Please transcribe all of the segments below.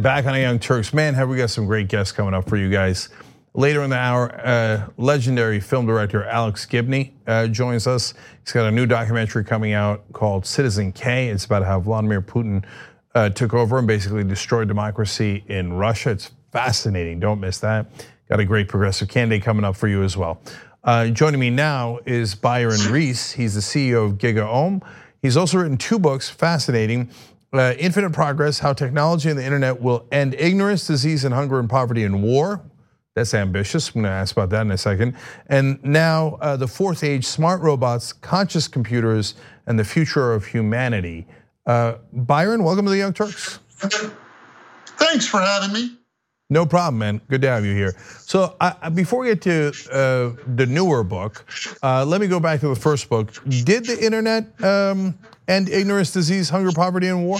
Back on a Young Turks. Man, have we got some great guests coming up for you guys. Later in the hour, uh, legendary film director Alex Gibney uh, joins us. He's got a new documentary coming out called Citizen K. It's about how Vladimir Putin uh, took over and basically destroyed democracy in Russia. It's fascinating. Don't miss that. Got a great progressive candidate coming up for you as well. Uh, joining me now is Byron Reese. He's the CEO of GigaOM. He's also written two books, fascinating. Uh, Infinite Progress, How Technology and the Internet Will End Ignorance, Disease, and Hunger and Poverty and War. That's ambitious. I'm going to ask about that in a second. And now, uh, the fourth age smart robots, conscious computers, and the future of humanity. Uh, Byron, welcome to the Young Turks. Thanks for having me. No problem, man. Good to have you here. So before we get to uh, the newer book, uh, let me go back to the first book. Did the internet um, end ignorance, disease, hunger, poverty, and war?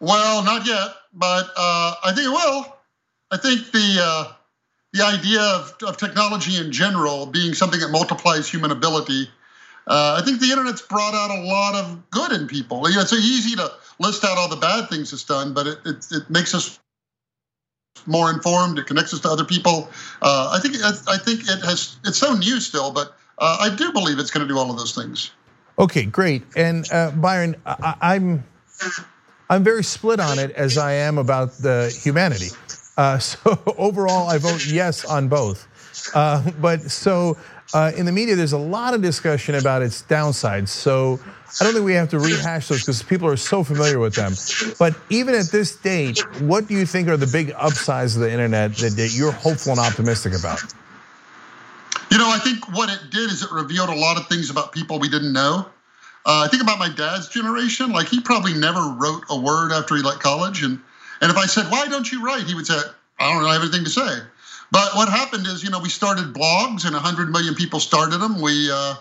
Well, not yet, but uh, I think it will. I think the uh, the idea of, of, technology in general being something that multiplies human ability. Uh, I think the internet's brought out a lot of good in people. You know, it's easy to list out all the bad things it's done, but it, it, it makes us more informed. It connects us to other people. Uh, I think I think it has. It's so new still, but uh, I do believe it's going to do all of those things. Okay, great. And uh, Byron, I, I'm, I'm very split on it as I am about the humanity. Uh, so overall, I vote yes on both. Uh, but so uh, in the media, there's a lot of discussion about its downsides. So I don't think we have to rehash those because people are so familiar with them. But even at this stage, what do you think are the big upsides of the internet that you're hopeful and optimistic about? You know, I think what it did is it revealed a lot of things about people we didn't know. Uh, I think about my dad's generation. Like he probably never wrote a word after he left college, and and if I said, "Why don't you write?" he would say, "I don't have anything to say." But what happened is, you know, we started blogs, and 100 million people started them. We uh,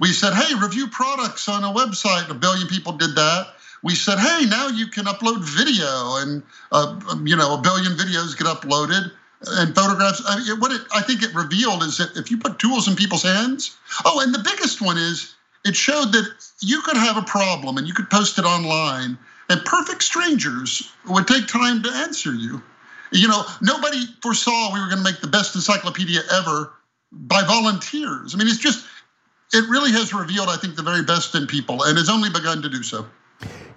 we said, hey, review products on a website. A billion people did that. We said, hey, now you can upload video, and uh, um, you know, a billion videos get uploaded and photographs. I mean, what it, I think it revealed is that if you put tools in people's hands. Oh, and the biggest one is it showed that you could have a problem and you could post it online, and perfect strangers would take time to answer you. You know, nobody foresaw we were going to make the best encyclopedia ever by volunteers. I mean, it's just it really has revealed, I think, the very best in people and has only begun to do so.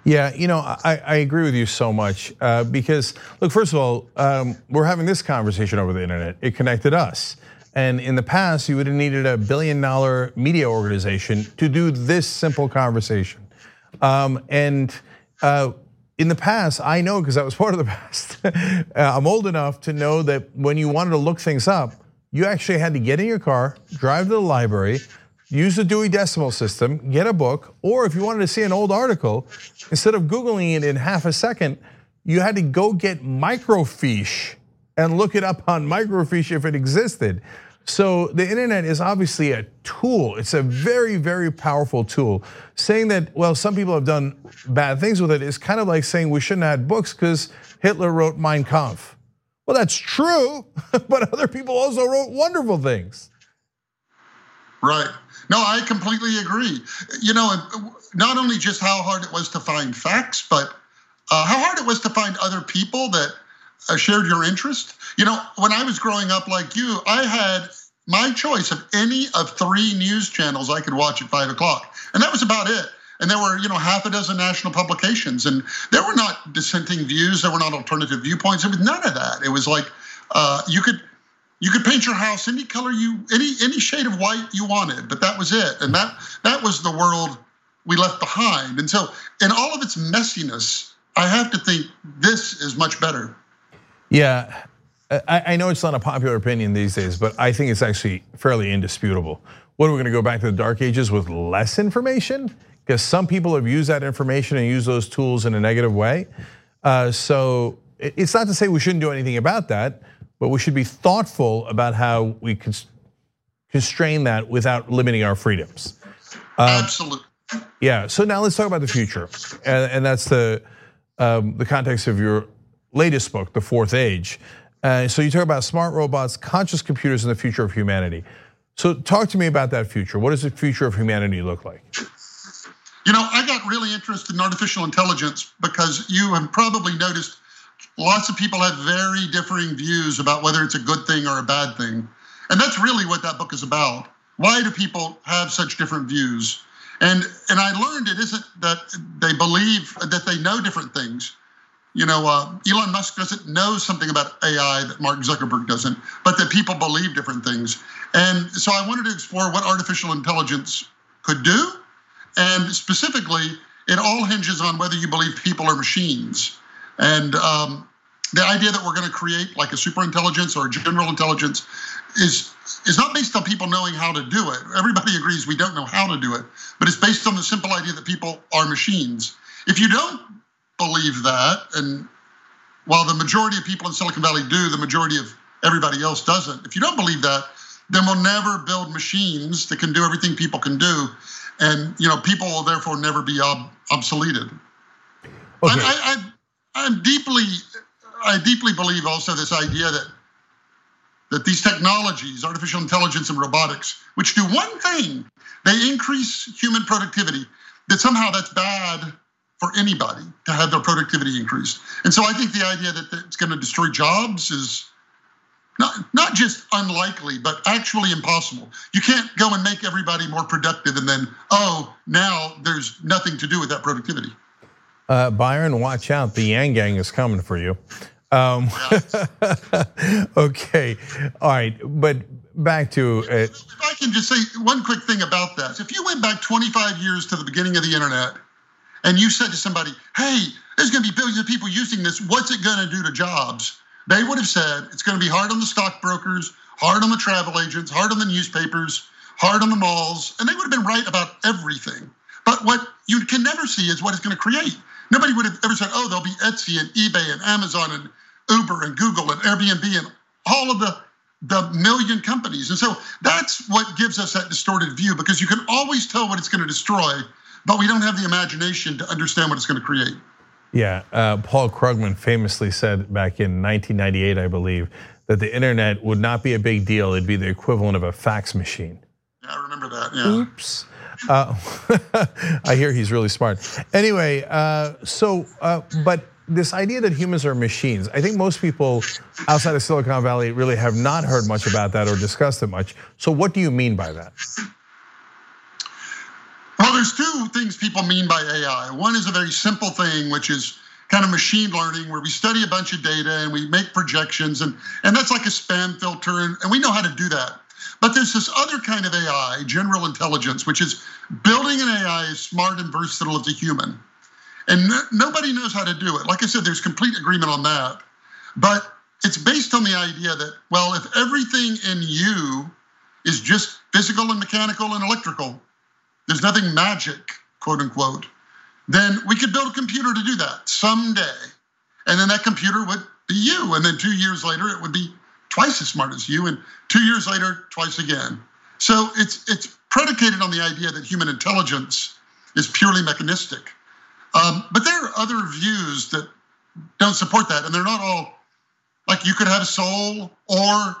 Yeah, you know, I, I agree with you so much uh, because, look, first of all, um, we're having this conversation over the internet. It connected us. And in the past, you would have needed a billion dollar media organization to do this simple conversation. Um, and uh, in the past, I know because I was part of the past, I'm old enough to know that when you wanted to look things up, you actually had to get in your car, drive to the library, use the Dewey Decimal System, get a book, or if you wanted to see an old article, instead of Googling it in half a second, you had to go get microfiche and look it up on microfiche if it existed. So the internet is obviously a tool. It's a very, very powerful tool. Saying that, well, some people have done bad things with it is kind of like saying we shouldn't have books because Hitler wrote Mein Kampf. Well, that's true, but other people also wrote wonderful things. Right. No, I completely agree. You know, not only just how hard it was to find facts, but uh, how hard it was to find other people that uh, shared your interest. You know, when I was growing up like you, I had my choice of any of three news channels I could watch at five o'clock, and that was about it. And there were, you know, half a dozen national publications, and there were not dissenting views, there were not alternative viewpoints. There was none of that. It was like uh, you could you could paint your house any color you any any shade of white you wanted, but that was it. And that that was the world we left behind. And so in all of its messiness, I have to think this is much better. Yeah. I I know it's not a popular opinion these days, but I think it's actually fairly indisputable. What are we gonna go back to the dark ages with less information? Because some people have used that information and used those tools in a negative way. Uh, so it's not to say we shouldn't do anything about that but we should be thoughtful about how we constrain that without limiting our freedoms. Um, Absolutely. Yeah. So now let's talk about the future, and that's the um, the context of your latest book, The Fourth Age. Uh, so you talk about smart robots, conscious computers, and the future of humanity. So talk to me about that future. What does the future of humanity look like? You know, I got really interested in artificial intelligence because you have probably noticed lots of people have very differing views about whether it's a good thing or a bad thing. And that's really what that book is about. Why do people have such different views? And and I learned it isn't that they believe that they know different things. You know, uh, Elon Musk doesn't know something about AI that Mark Zuckerberg doesn't, but that people believe different things. And so I wanted to explore what artificial intelligence could do, and specifically, it all hinges on whether you believe people are machines. And um, the idea that we're going to create like a super intelligence or a general intelligence is is not based on people knowing how to do it. Everybody agrees we don't know how to do it, but it's based on the simple idea that people are machines. If you don't believe that, and while the majority of people in Silicon Valley do, the majority of everybody else doesn't. If you don't believe that, then we'll never build machines that can do everything people can do, and you know people will therefore never be ob- obsoleted. Okay. I, I, I'm deeply, I deeply believe also this idea that that these technologies, artificial intelligence and robotics, which do one thing, they increase human productivity, that somehow that's bad for anybody to have their productivity increased. And so I think the idea that it's going to destroy jobs is not, not just unlikely, but actually impossible. You can't go and make everybody more productive and then, oh, now there's nothing to do with that productivity. Uh, Byron, watch out. The Yang Gang is coming for you. Um, okay, all right, but back to it. If I can just say one quick thing about that. If you went back 25 years to the beginning of the internet and you said to somebody, hey, there's going to be billions of people using this, what's it going to do to jobs? They would have said it's going to be hard on the stockbrokers, hard on the travel agents, hard on the newspapers, hard on the malls, and they would have been right about everything. But what you can never see is what it's going to create. Nobody would have ever said, oh, there'll be Etsy and eBay and Amazon and Uber and Google and Airbnb and all of the the million companies. And so that's what gives us that distorted view because you can always tell what it's going to destroy, but we don't have the imagination to understand what it's going to create. Yeah, uh, Paul Krugman famously said back in 1998, I believe, that the internet would not be a big deal. It'd be the equivalent of a fax machine. Yeah, I remember that. Yeah. Oops. Uh, I hear he's really smart. Anyway, uh, so, uh, but this idea that humans are machines, I think most people outside of Silicon Valley really have not heard much about that or discussed it much. So, what do you mean by that? Well, there's two things people mean by AI. One is a very simple thing, which is kind of machine learning, where we study a bunch of data and we make projections, and, and that's like a spam filter, and, and we know how to do that. But there's this other kind of AI, general intelligence, which is building an AI as smart and versatile as a human. And no, nobody knows how to do it. Like I said, there's complete agreement on that. But it's based on the idea that, well, if everything in you is just physical and mechanical and electrical, there's nothing magic, quote unquote, then we could build a computer to do that someday. And then that computer would be you. And then two years later, it would be twice as smart as you. And two years later, twice again. So it's, it's predicated on the idea that human intelligence is purely mechanistic. Um, but there are other views that don't support that, and they're not all like you could have a soul, or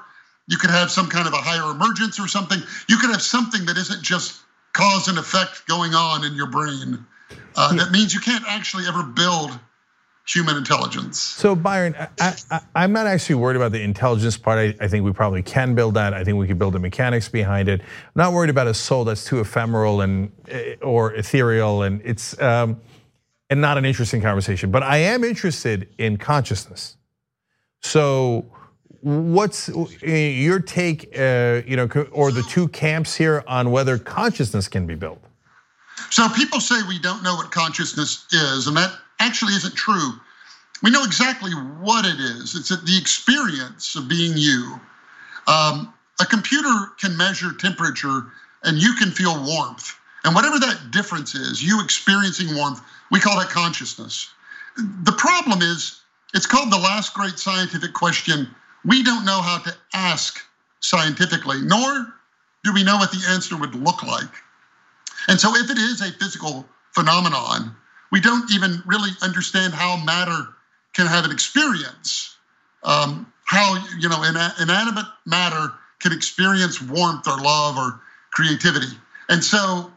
you could have some kind of a higher emergence or something. You could have something that isn't just cause and effect going on in your brain. Uh, that means you can't actually ever build human intelligence. So Byron, I, am not actually worried about the intelligence part. I, I, think we probably can build that. I think we can build the mechanics behind it. I'm not worried about a soul that's too ephemeral and eh, or ethereal, and it's um, and not an interesting conversation. But I am interested in consciousness. So, what's eh, your take, uh, you know, or the two camps here on whether consciousness can be built? So people say we don't know what consciousness is, and that actually isn't true. We know exactly what it is. It's the experience of being you. Um, a computer can measure temperature, and you can feel warmth. And whatever that difference is, you experiencing warmth, we call that consciousness. The problem is, it's called the last great scientific question. We don't know how to ask scientifically, nor do we know what the answer would look like. And so, if it is a physical phenomenon, we don't even really understand how matter can have an experience. Um, how you know inanimate matter can experience warmth or love or creativity. And so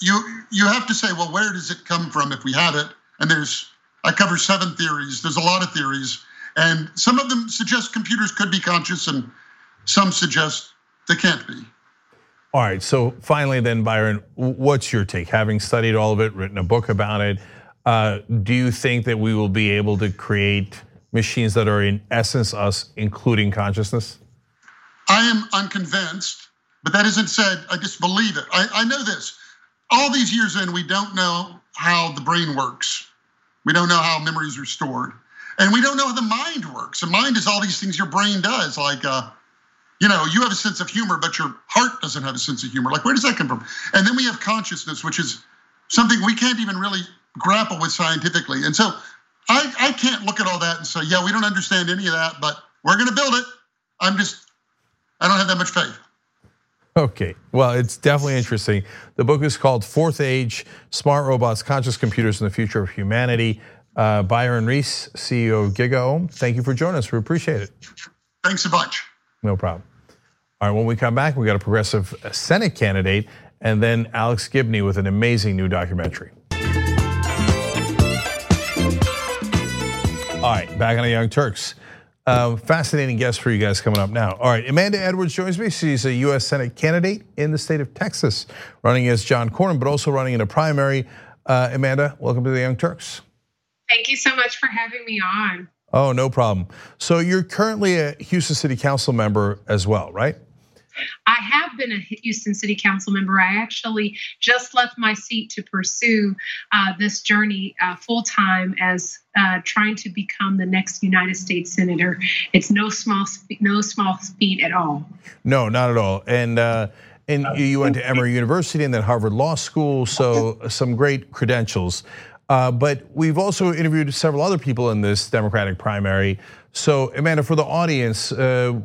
you you have to say, well, where does it come from if we have it? And there's I cover seven theories. There's a lot of theories, And some of them suggest computers could be conscious, and some suggest they can't be. All right, so finally, then, Byron, what's your take? Having studied all of it, written a book about it, uh, do you think that we will be able to create machines that are, in essence, us, including consciousness? I am unconvinced, but that isn't said. I just believe it. I, I know this. All these years in, we don't know how the brain works. We don't know how memories are stored. And we don't know how the mind works. The mind is all these things your brain does, like, uh, you know, you have a sense of humor, but your heart doesn't have a sense of humor. Like, where does that come from? And then we have consciousness, which is something we can't even really grapple with scientifically. And so I, I can't look at all that and say, yeah, we don't understand any of that, but we're going to build it. I'm just, I don't have that much faith. Okay, well, it's definitely interesting. The book is called Fourth Age Smart Robots, Conscious Computers, and the Future of Humanity. Uh, Byron Reese, CEO of GigaOM, thank you for joining us. We appreciate it. Thanks a bunch. No problem. All right, when we come back, we got a progressive Senate candidate and then Alex Gibney with an amazing new documentary. All right, back on the Young Turks. Uh, fascinating guest for you guys coming up now. All right, Amanda Edwards joins me. She's a U.S. Senate candidate in the state of Texas, running as John Cornyn, but also running in a primary. Uh, Amanda, welcome to the Young Turks. Thank you so much for having me on. Oh, no problem. So you're currently a Houston City Council member as well, right? I have been a Houston City Council member. I actually just left my seat to pursue uh, this journey uh, full time as uh, trying to become the next United States Senator. It's no small no small feat at all. No, not at all. And uh, and you went to Emory University and then Harvard Law School, so some great credentials. Uh, but we've also interviewed several other people in this Democratic primary. So, Amanda, for the audience, uh,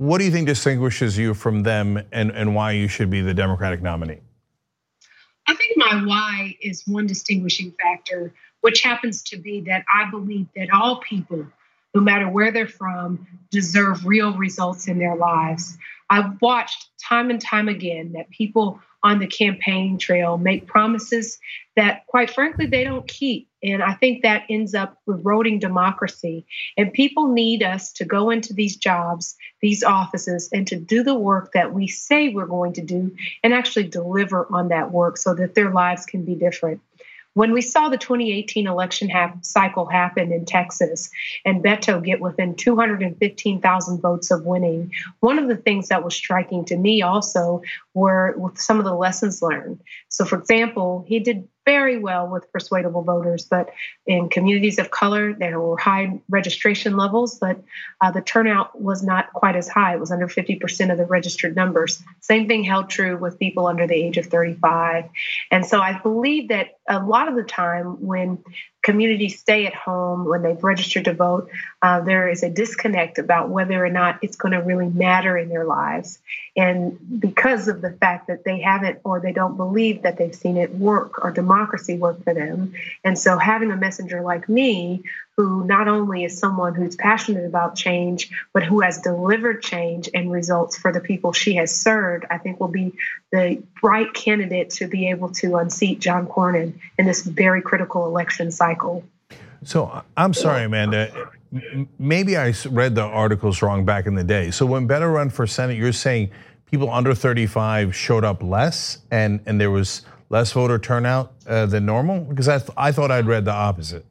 what do you think distinguishes you from them and, and why you should be the Democratic nominee? I think my why is one distinguishing factor, which happens to be that I believe that all people, no matter where they're from, deserve real results in their lives. I've watched time and time again that people on the campaign trail make promises that, quite frankly, they don't keep. And I think that ends up eroding democracy. And people need us to go into these jobs, these offices, and to do the work that we say we're going to do and actually deliver on that work so that their lives can be different. When we saw the 2018 election cycle happen in Texas and Beto get within 215,000 votes of winning, one of the things that was striking to me also were some of the lessons learned. So, for example, he did very well with persuadable voters, but in communities of color, there were high registration levels, but uh, the turnout was not quite as high. It was under 50% of the registered numbers. Same thing held true with people under the age of 35. And so I believe that a lot of the time when communities stay at home when they've registered to vote, uh, there is a disconnect about whether or not it's going to really matter in their lives. And because of the fact that they haven't or they don't believe that they've seen it work or democracy work for them. And so having a messenger like me who not only is someone who's passionate about change, but who has delivered change and results for the people she has served, I think will be the right candidate to be able to unseat John Cornyn in this very critical election cycle. So I'm sorry, Amanda. Maybe I read the articles wrong back in the day. So when Beto run for Senate, you're saying people under 35 showed up less and, and there was less voter turnout uh, than normal? Because I, th- I thought I'd read the opposite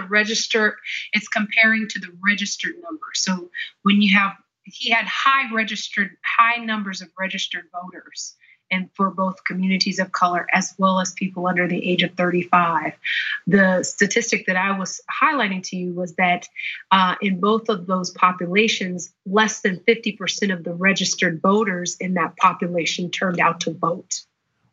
the register, it's comparing to the registered number. So when you have, he had high registered, high numbers of registered voters and for both communities of color as well as people under the age of 35. The statistic that I was highlighting to you was that uh, in both of those populations, less than 50% of the registered voters in that population turned out to vote.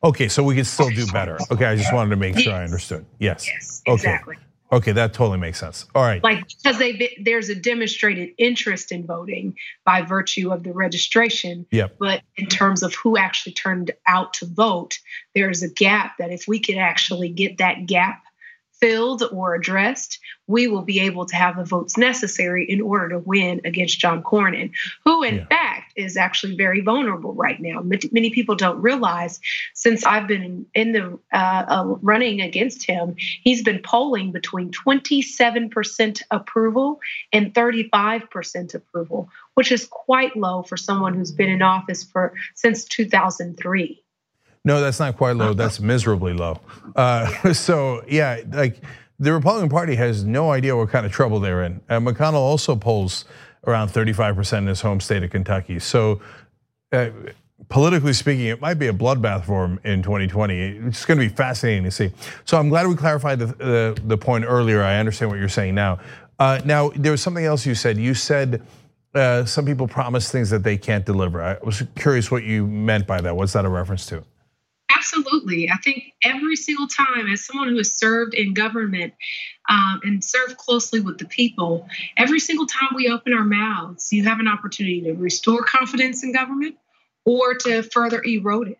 Okay, so we can still do better. Okay, I just wanted to make sure yes. I understood. Yes. Yes, exactly. Okay. That totally makes sense. All right. Like because they there's a demonstrated interest in voting by virtue of the registration. Yep. But in terms of who actually turned out to vote, there's a gap that if we could actually get that gap filled or addressed, we will be able to have the votes necessary in order to win against John Cornyn, who, in yeah. fact, is actually very vulnerable right now. Many people don't realize since I've been in the uh, uh, running against him, he's been polling between 27% approval and 35% approval, which is quite low for someone who's been in office for since 2003. No, that's not quite low. That's miserably low. Uh, so yeah, like the Republican Party has no idea what kind of trouble they're in. Uh, McConnell also polls around 35% in his home state of Kentucky. So uh, politically speaking, it might be a bloodbath for him in 2020. It's going to be fascinating to see. So I'm glad we clarified the, the, the point earlier. I understand what you're saying now. Uh, now, there was something else you said. You said uh, some people promise things that they can't deliver. I was curious what you meant by that. What's that a reference to? Absolutely. I think every single time, as someone who has served in government um, and served closely with the people, every single time we open our mouths, you have an opportunity to restore confidence in government or to further erode it.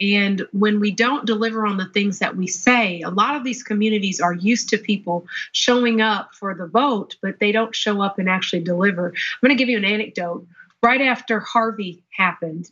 And when we don't deliver on the things that we say, a lot of these communities are used to people showing up for the vote, but they don't show up and actually deliver. I'm going to give you an anecdote. Right after Harvey happened,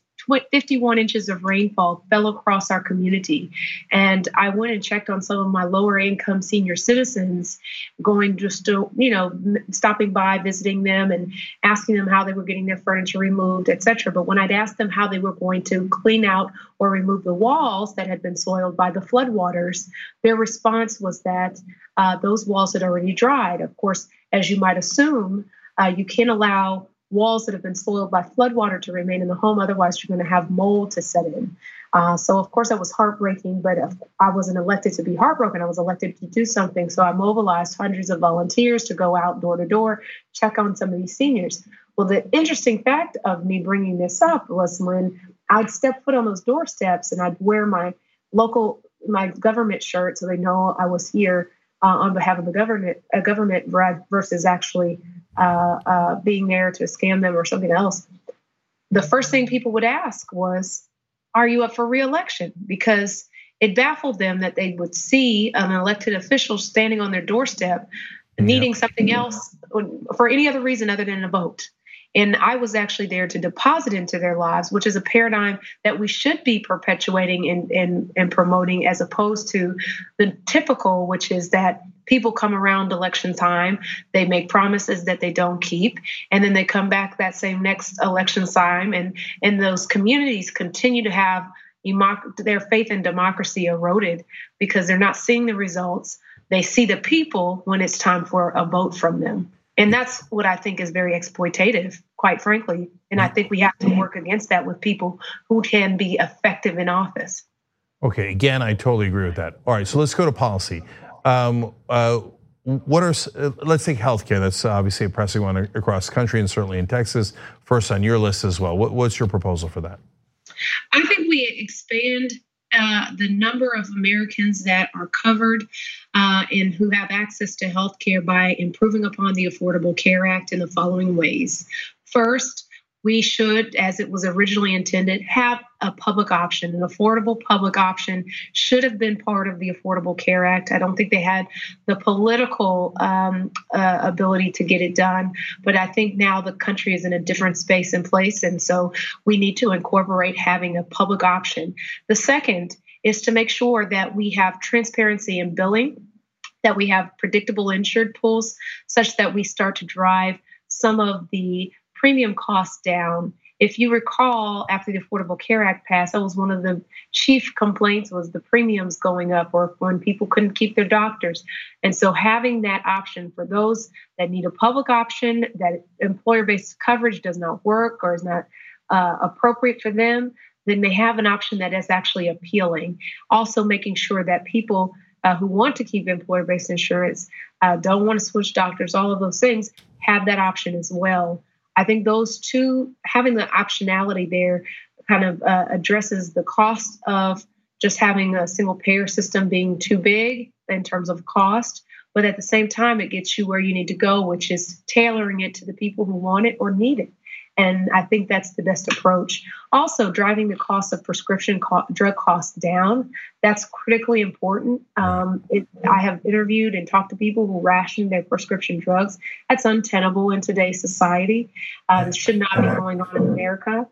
51 inches of rainfall fell across our community. And I went and checked on some of my lower income senior citizens, going just to, you know, stopping by, visiting them, and asking them how they were getting their furniture removed, etc. But when I'd asked them how they were going to clean out or remove the walls that had been soiled by the floodwaters, their response was that uh, those walls had already dried. Of course, as you might assume, uh, you can't allow walls that have been soiled by floodwater to remain in the home. Otherwise, you're going to have mold to set in. Uh, so, of course, that was heartbreaking, but I wasn't elected to be heartbroken. I was elected to do something. So, I mobilized hundreds of volunteers to go out door to door, check on some of these seniors. Well, the interesting fact of me bringing this up was when I'd step foot on those doorsteps and I'd wear my local, my government shirt so they know I was here uh, on behalf of the government, a government versus actually uh, uh, being there to scam them or something else, the first thing people would ask was, Are you up for reelection? Because it baffled them that they would see an elected official standing on their doorstep needing something else for any other reason other than a vote. And I was actually there to deposit into their lives, which is a paradigm that we should be perpetuating and, and, and promoting as opposed to the typical, which is that people come around election time, they make promises that they don't keep, and then they come back that same next election time, and, and those communities continue to have their faith in democracy eroded because they're not seeing the results. They see the people when it's time for a vote from them. And that's what I think is very exploitative, quite frankly. And I think we have to work against that with people who can be effective in office. Okay, again, I totally agree with that. All right, so let's go to policy. Um, uh, what are uh, let's take healthcare? That's obviously a pressing one across the country and certainly in Texas. First on your list as well. What, what's your proposal for that? I think we expand uh, the number of Americans that are covered uh, and who have access to health care by improving upon the Affordable Care Act in the following ways. First, we should, as it was originally intended, have a public option. An affordable public option should have been part of the Affordable Care Act. I don't think they had the political um, uh, ability to get it done, but I think now the country is in a different space and place, and so we need to incorporate having a public option. The second is to make sure that we have transparency in billing, that we have predictable insured pools, such that we start to drive some of the premium costs down. If you recall, after the Affordable Care Act passed, that was one of the chief complaints was the premiums going up or when people couldn't keep their doctors. And so having that option for those that need a public option, that employer-based coverage does not work or is not uh, appropriate for them, then they have an option that is actually appealing. Also making sure that people uh, who want to keep employer-based insurance, uh, don't want to switch doctors, all of those things, have that option as well. I think those two, having the optionality there, kind of uh, addresses the cost of just having a single payer system being too big in terms of cost. But at the same time, it gets you where you need to go, which is tailoring it to the people who want it or need it. And I think that's the best approach. Also, driving the cost of prescription co- drug costs down, that's critically important. Um, it, I have interviewed and talked to people who ration their prescription drugs. That's untenable in today's society. Uh, should not be going on in America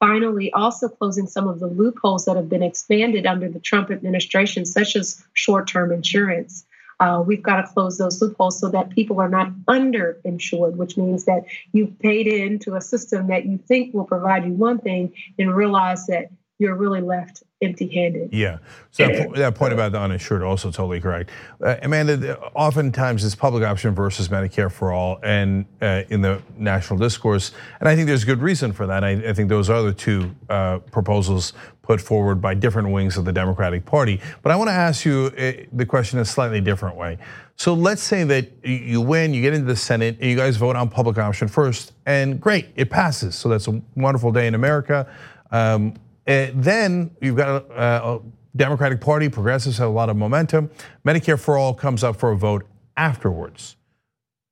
finally also closing some of the loopholes that have been expanded under the Trump administration, such as short term insurance. Uh, we've got to close those loopholes so that people are not underinsured, which means that you've paid into a system that you think will provide you one thing and realize that you're really left empty-handed. Yeah. So that, that point about the uninsured also totally correct. Uh, Amanda, oftentimes it's public option versus Medicare for all, and uh, in the national discourse, and I think there's good reason for that. I, I think those are the two uh, proposals put forward by different wings of the Democratic Party. But I want to ask you uh, the question in a slightly different way. So let's say that you win, you get into the Senate, and you guys vote on public option first, and great, it passes. So that's a wonderful day in America. Um, Uh, then you've got a, a Democratic Party, progressives have a lot of momentum. Medicare for All comes up for a vote afterwards.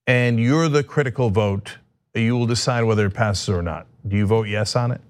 And you're the critical vote. You will decide whether it passes or not. Do you vote yes on it?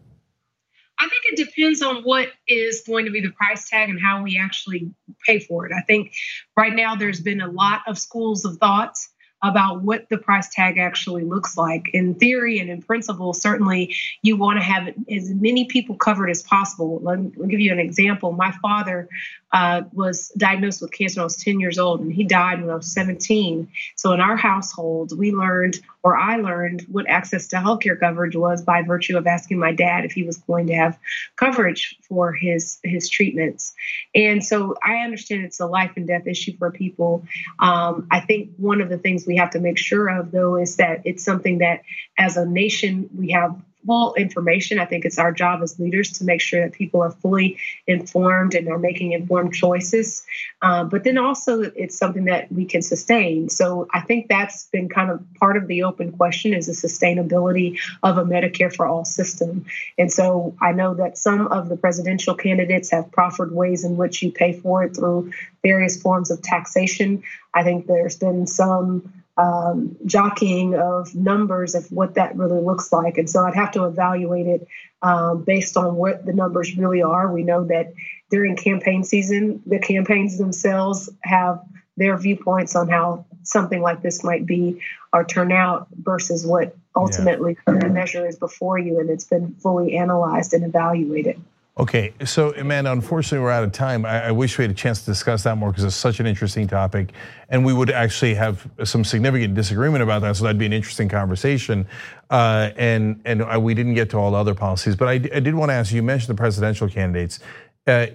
I think it depends on what is going to be the price tag and how we actually pay for it. I think right now there's been a lot of schools of thoughts about what the price tag actually looks like. In theory and in principle, certainly you want to have as many people covered as possible. Let me give you an example. My father uh, was diagnosed with cancer when I was 10 years old, and he died when I was 17. So in our household, we learned, or I learned, what access to healthcare coverage was by virtue of asking my dad if he was going to have coverage for his his treatments. And so I understand it's a life and death issue for people. Um, I think one of the things we have to make sure of, though, is that it's something that, as a nation, we have full information. I think it's our job as leaders to make sure that people are fully informed and are making informed choices. Uh, but then also, it's something that we can sustain. So I think that's been kind of part of the open question is the sustainability of a Medicare for all system. And so I know that some of the presidential candidates have proffered ways in which you pay for it through various forms of taxation. I think there's been some um, jockeying of numbers of what that really looks like. And so I'd have to evaluate it um, based on what the numbers really are. We know that during campaign season, the campaigns themselves have their viewpoints on how something like this might be or turn out versus what ultimately yeah. the measure is before you and it's been fully analyzed and evaluated. Okay, so Amanda, unfortunately, we're out of time. I, I wish we had a chance to discuss that more because it's such an interesting topic, and we would actually have some significant disagreement about that. So that'd be an interesting conversation. Uh, and and we didn't get to all the other policies, but I, I did want to ask you. You mentioned the presidential candidates. Uh,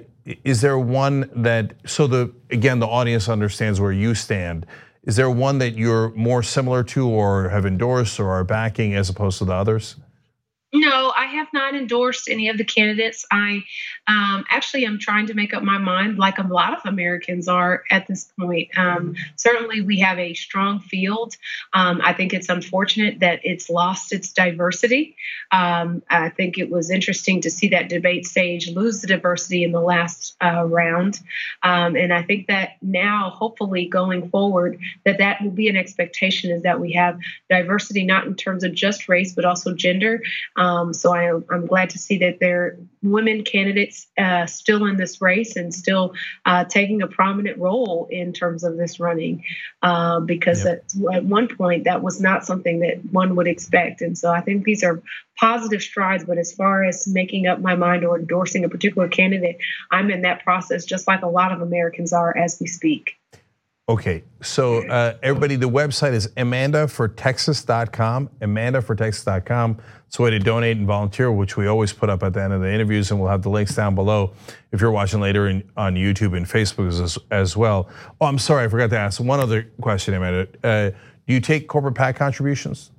is there one that so the again the audience understands where you stand? Is there one that you're more similar to, or have endorsed, or are backing as opposed to the others? No, I have not endorsed any of the candidates. I um, actually am trying to make up my mind, like a lot of Americans are at this point. Um, certainly, we have a strong field. Um, I think it's unfortunate that it's lost its diversity. Um, I think it was interesting to see that debate stage lose the diversity in the last uh, round, um, and I think that now, hopefully, going forward, that that will be an expectation is that we have diversity not in terms of just race but also gender. Um, so I, am glad to see that there are women candidates uh, still in this race and still uh, taking a prominent role in terms of this running, uh, because yep. at, at one point that was not something that one would expect. And so I think these are positive strides. But as far as making up my mind or endorsing a particular candidate, I'm in that process just like a lot of Americans are as we speak. Okay, so uh, everybody, the website is amandafortexas.com, amandafortexas.com. It's a way to donate and volunteer, which we always put up at the end of the interviews, and we'll have the links down below if you're watching later in, on YouTube and Facebook as, as well. Oh, I'm sorry, I forgot to ask one other question, Amanda. Uh, do you take corporate PAC contributions?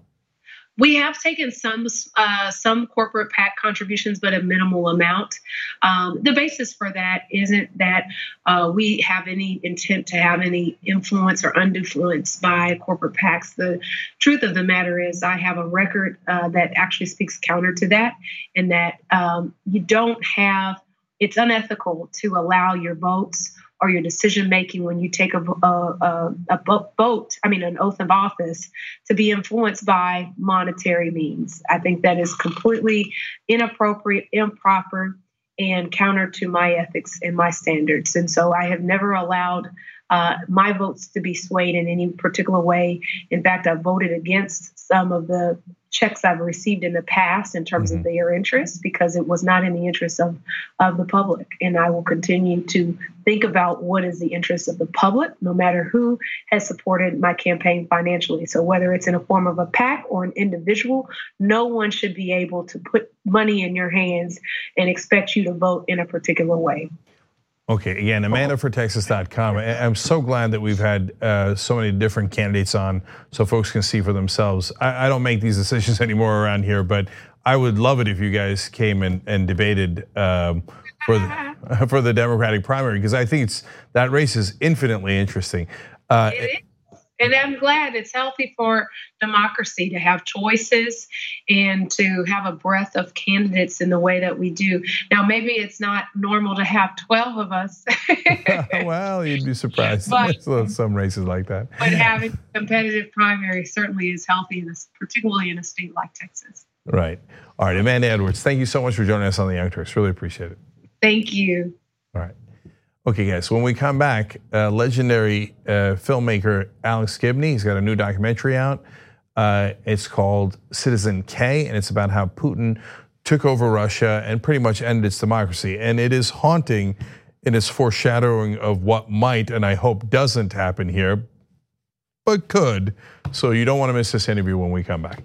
We have taken some uh, some corporate PAC contributions, but a minimal amount. Um, the basis for that isn't that uh, we have any intent to have any influence or influence by corporate PACs. The truth of the matter is, I have a record uh, that actually speaks counter to that, in that um, you don't have. It's unethical to allow your votes or your decision making when you take a, a, a, vote, I mean, an oath of office, to be influenced by monetary means. I think that is completely inappropriate, improper, and counter to my ethics and my standards. And so I have never allowed uh, my votes to be swayed in any particular way. In fact, I voted against some of the checks I've received in the past in terms mm-hmm. of their interest because it was not in the interest of, of the public. And I will continue to think about what is the interest of the public, no matter who has supported my campaign financially. So whether it's in a form of a PAC or an individual, no one should be able to put money in your hands and expect you to vote in a particular way. Okay, again, Amanda for AmandaForTexas.com. I'm so glad that we've had uh, so many different candidates on so folks can see for themselves. I, I, don't make these decisions anymore around here, but I would love it if you guys came and, and debated um, for, the, for the Democratic primary because I think it's that race is infinitely interesting. Uh, and I'm glad it's healthy for democracy to have choices and to have a breadth of candidates in the way that we do. Now, maybe it's not normal to have 12 of us. well, you'd be surprised. But, some races like that. But having competitive primary certainly is healthy, in this, particularly in a state like Texas. Right. All right, Amanda Edwards, thank you so much for joining us on the Young Turks. Really appreciate it. Thank you. All right. Okay, guys, when we come back, uh, legendary uh, filmmaker Alex Gibney, he's got a new documentary out. Uh, it's called Citizen K, and it's about how Putin took over Russia and pretty much ended its democracy. And it is haunting in its foreshadowing of what might, and I hope doesn't happen here, but could. So you don't want to miss this interview when we come back.